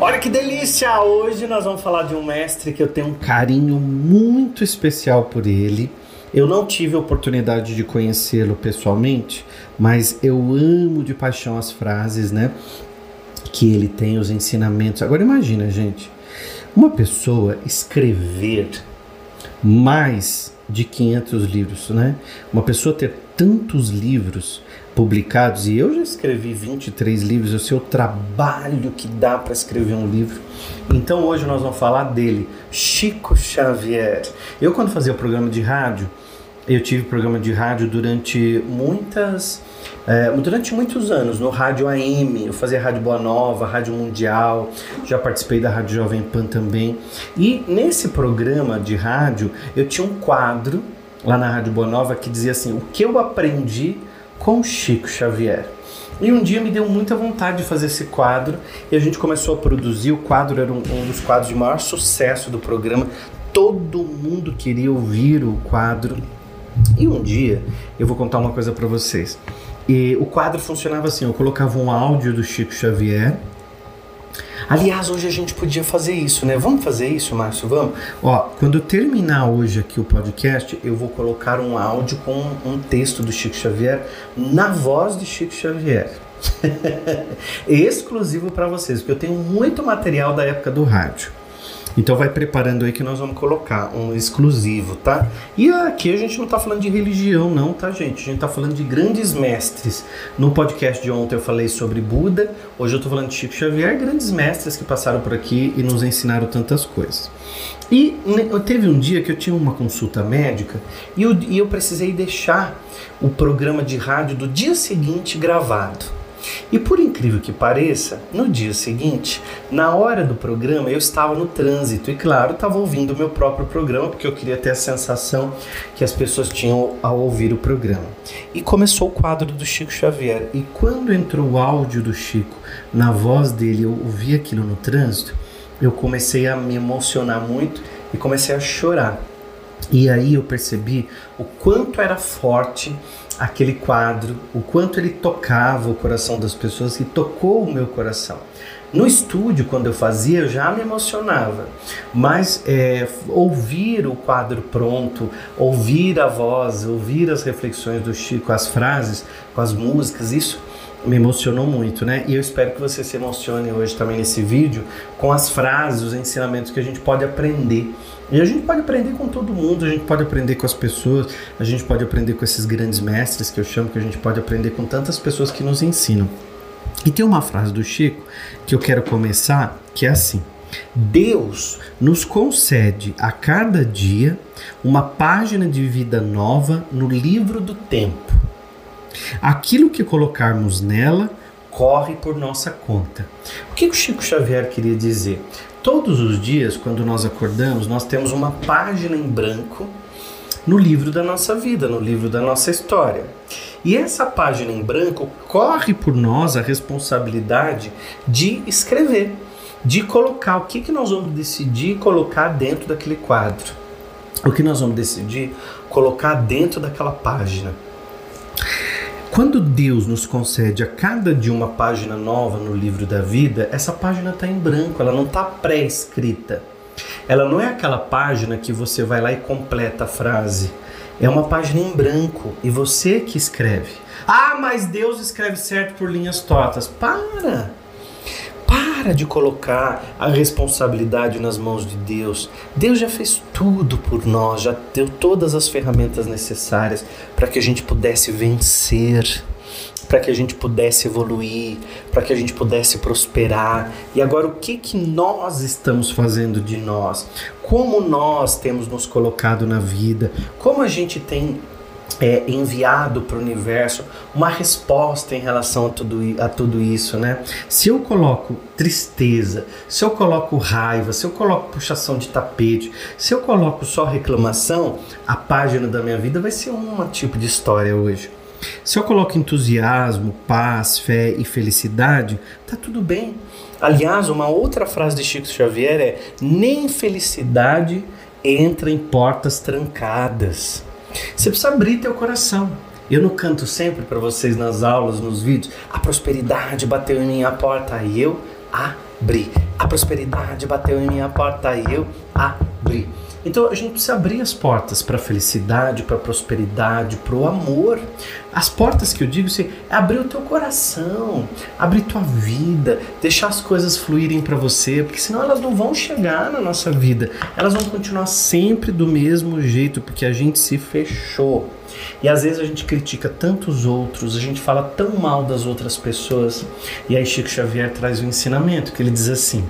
Olha que delícia! Hoje nós vamos falar de um mestre que eu tenho um carinho muito especial por ele. Eu não tive a oportunidade de conhecê-lo pessoalmente, mas eu amo de paixão as frases, né? Que ele tem, os ensinamentos. Agora imagina, gente, uma pessoa escrever mais de 500 livros, né? Uma pessoa ter tantos livros publicados, e eu já escrevi 23 livros, eu sei o trabalho que dá para escrever um livro. Então hoje nós vamos falar dele, Chico Xavier. Eu, quando fazia o programa de rádio, eu tive programa de rádio durante muitas. É, durante muitos anos, no Rádio AM, eu fazia Rádio Boa Nova, Rádio Mundial, já participei da Rádio Jovem Pan também. E nesse programa de rádio, eu tinha um quadro lá na Rádio Boa Nova que dizia assim: O que eu aprendi com Chico Xavier. E um dia me deu muita vontade de fazer esse quadro e a gente começou a produzir. O quadro era um, um dos quadros de maior sucesso do programa. Todo mundo queria ouvir o quadro. E um dia eu vou contar uma coisa para vocês. E o quadro funcionava assim: eu colocava um áudio do Chico Xavier Aliás, hoje a gente podia fazer isso, né? Vamos fazer isso, Márcio? Vamos? Ó, quando terminar hoje aqui o podcast, eu vou colocar um áudio com um texto do Chico Xavier na voz de Chico Xavier. Exclusivo para vocês, porque eu tenho muito material da época do rádio. Então vai preparando aí que nós vamos colocar um exclusivo, tá? E aqui a gente não tá falando de religião não, tá gente? A gente tá falando de grandes mestres. No podcast de ontem eu falei sobre Buda, hoje eu tô falando de Chico Xavier, grandes mestres que passaram por aqui e nos ensinaram tantas coisas. E teve um dia que eu tinha uma consulta médica e eu, e eu precisei deixar o programa de rádio do dia seguinte gravado. E por incrível que pareça, no dia seguinte, na hora do programa, eu estava no trânsito e, claro, estava ouvindo o meu próprio programa, porque eu queria ter a sensação que as pessoas tinham ao ouvir o programa. E começou o quadro do Chico Xavier. E quando entrou o áudio do Chico na voz dele, eu ouvi aquilo no trânsito, eu comecei a me emocionar muito e comecei a chorar. E aí eu percebi o quanto era forte aquele quadro, o quanto ele tocava o coração das pessoas e tocou o meu coração. No estúdio, quando eu fazia, eu já me emocionava, mas é, ouvir o quadro pronto, ouvir a voz, ouvir as reflexões do Chico, as frases, com as músicas, isso me emocionou muito, né? E eu espero que você se emocione hoje também nesse vídeo com as frases, os ensinamentos que a gente pode aprender e a gente pode aprender com todo mundo, a gente pode aprender com as pessoas, a gente pode aprender com esses grandes mestres que eu chamo, que a gente pode aprender com tantas pessoas que nos ensinam. E tem uma frase do Chico que eu quero começar, que é assim: Deus nos concede a cada dia uma página de vida nova no livro do tempo. Aquilo que colocarmos nela corre por nossa conta. O que o Chico Xavier queria dizer? Todos os dias, quando nós acordamos, nós temos uma página em branco no livro da nossa vida, no livro da nossa história. E essa página em branco corre por nós a responsabilidade de escrever, de colocar o que, que nós vamos decidir colocar dentro daquele quadro, o que nós vamos decidir colocar dentro daquela página. Quando Deus nos concede a cada dia uma página nova no livro da vida, essa página está em branco, ela não está pré-escrita. Ela não é aquela página que você vai lá e completa a frase. É uma página em branco e você que escreve. Ah, mas Deus escreve certo por linhas tortas. Para! Para de colocar a responsabilidade nas mãos de Deus. Deus já fez tudo por nós, já deu todas as ferramentas necessárias para que a gente pudesse vencer, para que a gente pudesse evoluir, para que a gente pudesse prosperar. E agora o que que nós estamos fazendo de nós? Como nós temos nos colocado na vida? Como a gente tem é, enviado para o universo uma resposta em relação a tudo, a tudo isso, né? Se eu coloco tristeza, se eu coloco raiva, se eu coloco puxação de tapete, se eu coloco só reclamação, a página da minha vida vai ser um tipo de história hoje. Se eu coloco entusiasmo, paz, fé e felicidade, tá tudo bem. Aliás, uma outra frase de Chico Xavier é: nem felicidade entra em portas trancadas. Você precisa abrir teu coração. Eu não canto sempre para vocês nas aulas, nos vídeos. A prosperidade bateu em minha porta e eu abri. A prosperidade bateu em minha porta e eu abri. Então a gente precisa abrir as portas para a felicidade, para a prosperidade, para o amor. As portas que eu digo assim, é abrir o teu coração, abrir tua vida, deixar as coisas fluírem para você, porque senão elas não vão chegar na nossa vida. Elas vão continuar sempre do mesmo jeito, porque a gente se fechou. E às vezes a gente critica tantos outros, a gente fala tão mal das outras pessoas. E aí Chico Xavier traz um ensinamento que ele diz assim: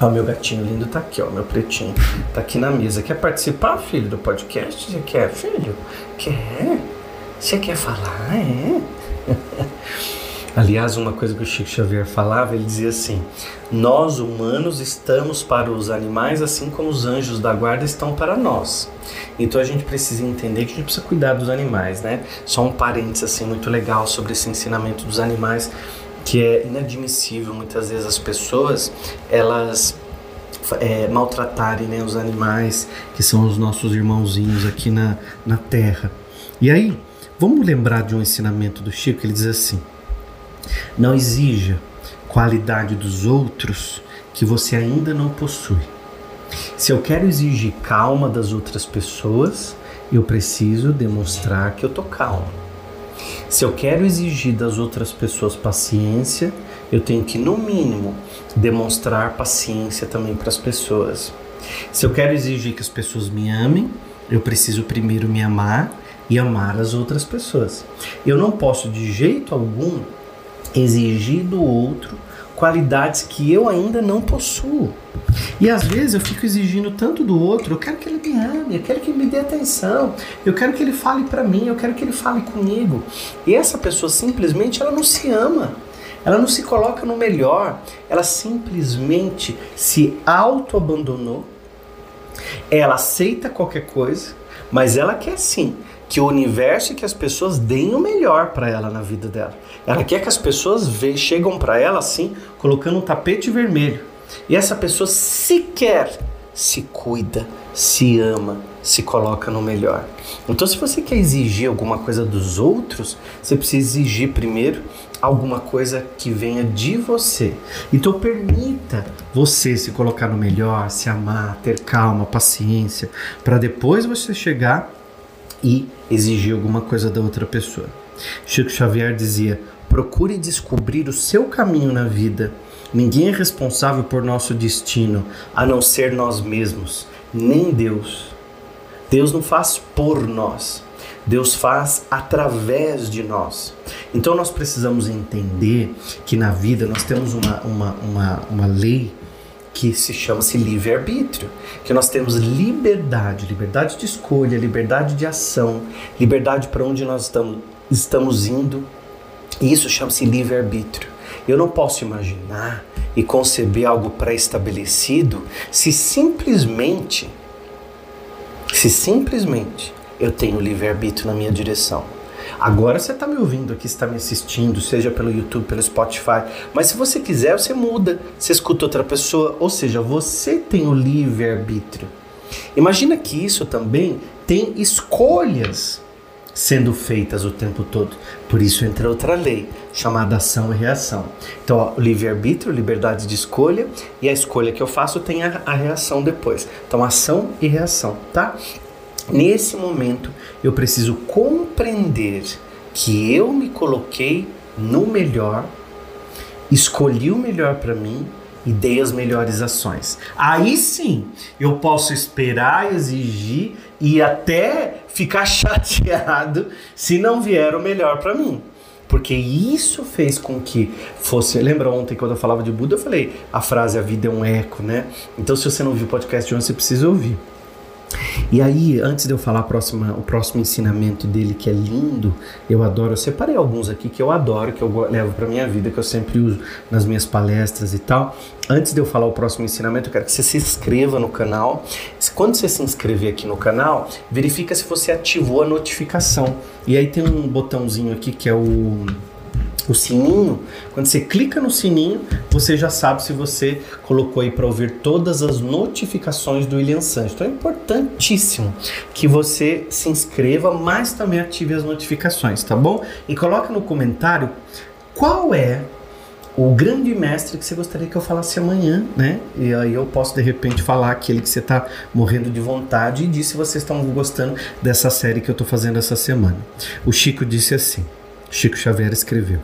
Ó, meu gatinho lindo tá aqui, ó, meu pretinho. Tá aqui na mesa. Quer participar, filho, do podcast? Você quer, filho? Quer? Você quer falar? É? Aliás, uma coisa que o Chico Xavier falava, ele dizia assim: Nós humanos estamos para os animais assim como os anjos da guarda estão para nós. Então a gente precisa entender que a gente precisa cuidar dos animais, né? Só um parênteses assim muito legal sobre esse ensinamento dos animais que é inadmissível muitas vezes as pessoas elas é, maltratarem né, os animais que são os nossos irmãozinhos aqui na, na terra. E aí, vamos lembrar de um ensinamento do Chico, ele diz assim: não exija qualidade dos outros que você ainda não possui. Se eu quero exigir calma das outras pessoas, eu preciso demonstrar que eu tô calmo. Se eu quero exigir das outras pessoas paciência, eu tenho que, no mínimo, demonstrar paciência também para as pessoas. Se eu quero exigir que as pessoas me amem, eu preciso primeiro me amar e amar as outras pessoas. Eu não posso, de jeito algum, exigir do outro qualidades que eu ainda não possuo. E às vezes eu fico exigindo tanto do outro, eu quero que ele me ame, eu quero que ele me dê atenção, eu quero que ele fale para mim, eu quero que ele fale comigo. E essa pessoa simplesmente ela não se ama. Ela não se coloca no melhor, ela simplesmente se auto-abandonou. Ela aceita qualquer coisa, mas ela quer sim que o universo e que as pessoas deem o melhor para ela na vida dela. Ela quer que as pessoas ve chegam para ela assim, colocando um tapete vermelho. E essa pessoa sequer se cuida, se ama, se coloca no melhor. Então, se você quer exigir alguma coisa dos outros, você precisa exigir primeiro alguma coisa que venha de você. Então, permita você se colocar no melhor, se amar, ter calma, paciência, para depois você chegar e exigir alguma coisa da outra pessoa. Chico Xavier dizia: procure descobrir o seu caminho na vida. Ninguém é responsável por nosso destino a não ser nós mesmos, nem Deus. Deus não faz por nós, Deus faz através de nós. Então nós precisamos entender que na vida nós temos uma, uma, uma, uma lei que se chama-se livre-arbítrio, que nós temos liberdade, liberdade de escolha, liberdade de ação, liberdade para onde nós estamos, indo, e isso chama-se livre-arbítrio. Eu não posso imaginar e conceber algo pré-estabelecido se simplesmente, se simplesmente eu tenho livre-arbítrio na minha direção. Agora você está me ouvindo aqui, está me assistindo, seja pelo YouTube, pelo Spotify. Mas se você quiser, você muda, você escuta outra pessoa. Ou seja, você tem o livre-arbítrio. Imagina que isso também tem escolhas sendo feitas o tempo todo. Por isso entra outra lei, chamada ação e reação. Então, livre-arbítrio, liberdade de escolha, e a escolha que eu faço tem a, a reação depois. Então, ação e reação, tá? Nesse momento, eu preciso compreender que eu me coloquei no melhor, escolhi o melhor para mim e dei as melhores ações. Aí sim, eu posso esperar, exigir e até ficar chateado se não vier o melhor para mim. Porque isso fez com que fosse. Lembra ontem quando eu falava de Buda? Eu falei a frase: a vida é um eco, né? Então, se você não viu o podcast de ontem, você precisa ouvir. E aí, antes de eu falar próxima, o próximo ensinamento dele, que é lindo, eu adoro, eu separei alguns aqui que eu adoro, que eu levo para minha vida, que eu sempre uso nas minhas palestras e tal. Antes de eu falar o próximo ensinamento, eu quero que você se inscreva no canal. Quando você se inscrever aqui no canal, verifica se você ativou a notificação. E aí tem um botãozinho aqui que é o o sininho, quando você clica no sininho, você já sabe se você colocou aí para ouvir todas as notificações do William Santos. Então é importantíssimo que você se inscreva, mas também ative as notificações, tá bom? E coloca no comentário qual é o grande mestre que você gostaria que eu falasse amanhã, né? E aí eu posso de repente falar aquele que você está morrendo de vontade e disse se vocês estão gostando dessa série que eu estou fazendo essa semana. O Chico disse assim: Chico Xavier escreveu: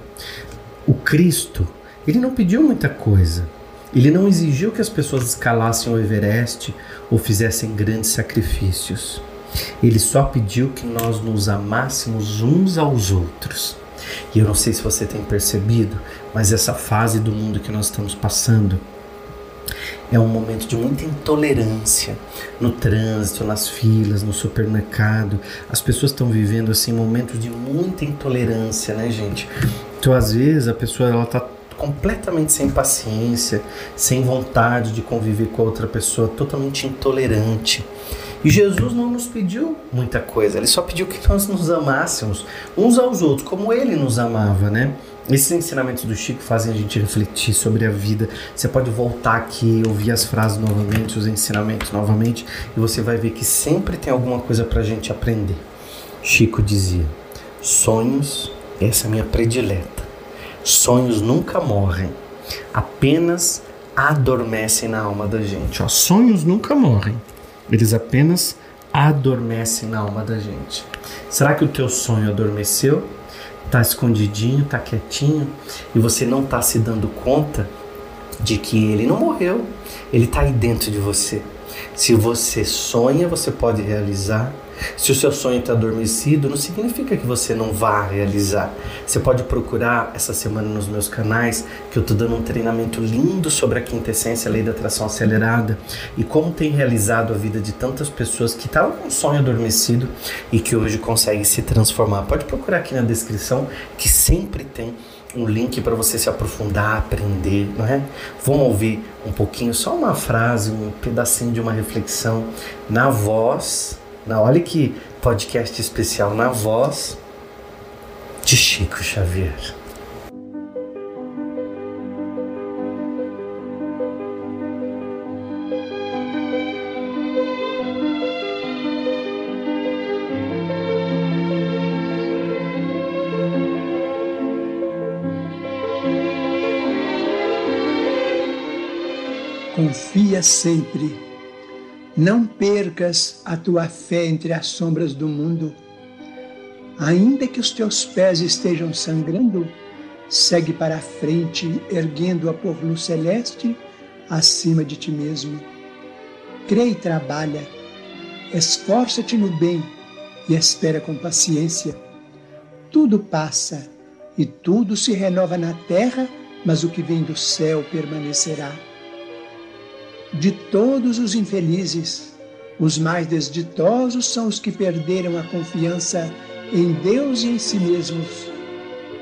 O Cristo, ele não pediu muita coisa. Ele não exigiu que as pessoas escalassem o Everest ou fizessem grandes sacrifícios. Ele só pediu que nós nos amássemos uns aos outros. E eu não sei se você tem percebido, mas essa fase do mundo que nós estamos passando é um momento de muita intolerância no trânsito, nas filas, no supermercado. As pessoas estão vivendo assim momentos de muita intolerância, né, gente? Então, às vezes a pessoa ela tá completamente sem paciência, sem vontade de conviver com a outra pessoa, totalmente intolerante. E Jesus não nos pediu muita coisa, ele só pediu que nós nos amássemos uns aos outros, como ele nos amava, né? Esses ensinamentos do Chico fazem a gente refletir sobre a vida. Você pode voltar aqui, ouvir as frases novamente, os ensinamentos novamente, e você vai ver que sempre tem alguma coisa para a gente aprender. Chico dizia: sonhos, essa é a minha predileta. Sonhos nunca morrem, apenas adormecem na alma da gente. Ó, sonhos nunca morrem eles apenas adormecem na alma da gente. Será que o teu sonho adormeceu? Está escondidinho, está quietinho e você não está se dando conta de que ele não morreu, ele está aí dentro de você. Se você sonha, você pode realizar. Se o seu sonho está adormecido, não significa que você não vá realizar. Você pode procurar essa semana nos meus canais, que eu estou dando um treinamento lindo sobre a quintessência, a lei da atração acelerada, e como tem realizado a vida de tantas pessoas que estavam com um sonho adormecido e que hoje conseguem se transformar. Pode procurar aqui na descrição, que sempre tem um link para você se aprofundar, aprender, não é? Vamos ouvir um pouquinho, só uma frase, um pedacinho de uma reflexão na voz na, olha que podcast especial na voz de Chico Xavier. Confia sempre não percas a tua fé entre as sombras do mundo. Ainda que os teus pés estejam sangrando, segue para a frente, erguendo-a por luz celeste acima de ti mesmo. Crê e trabalha, esforça-te no bem e espera com paciência. Tudo passa e tudo se renova na terra, mas o que vem do céu permanecerá. De todos os infelizes, os mais desditosos são os que perderam a confiança em Deus e em si mesmos,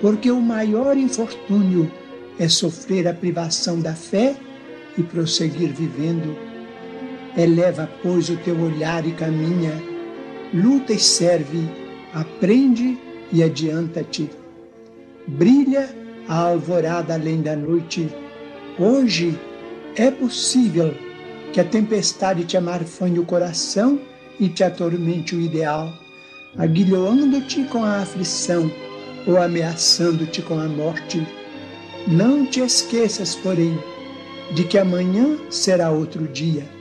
porque o maior infortúnio é sofrer a privação da fé e prosseguir vivendo. Eleva, pois, o teu olhar e caminha, luta e serve, aprende e adianta-te. Brilha a alvorada além da noite. Hoje, é possível que a tempestade te amarfanhe o coração e te atormente o ideal, aguilhoando-te com a aflição ou ameaçando-te com a morte. Não te esqueças, porém, de que amanhã será outro dia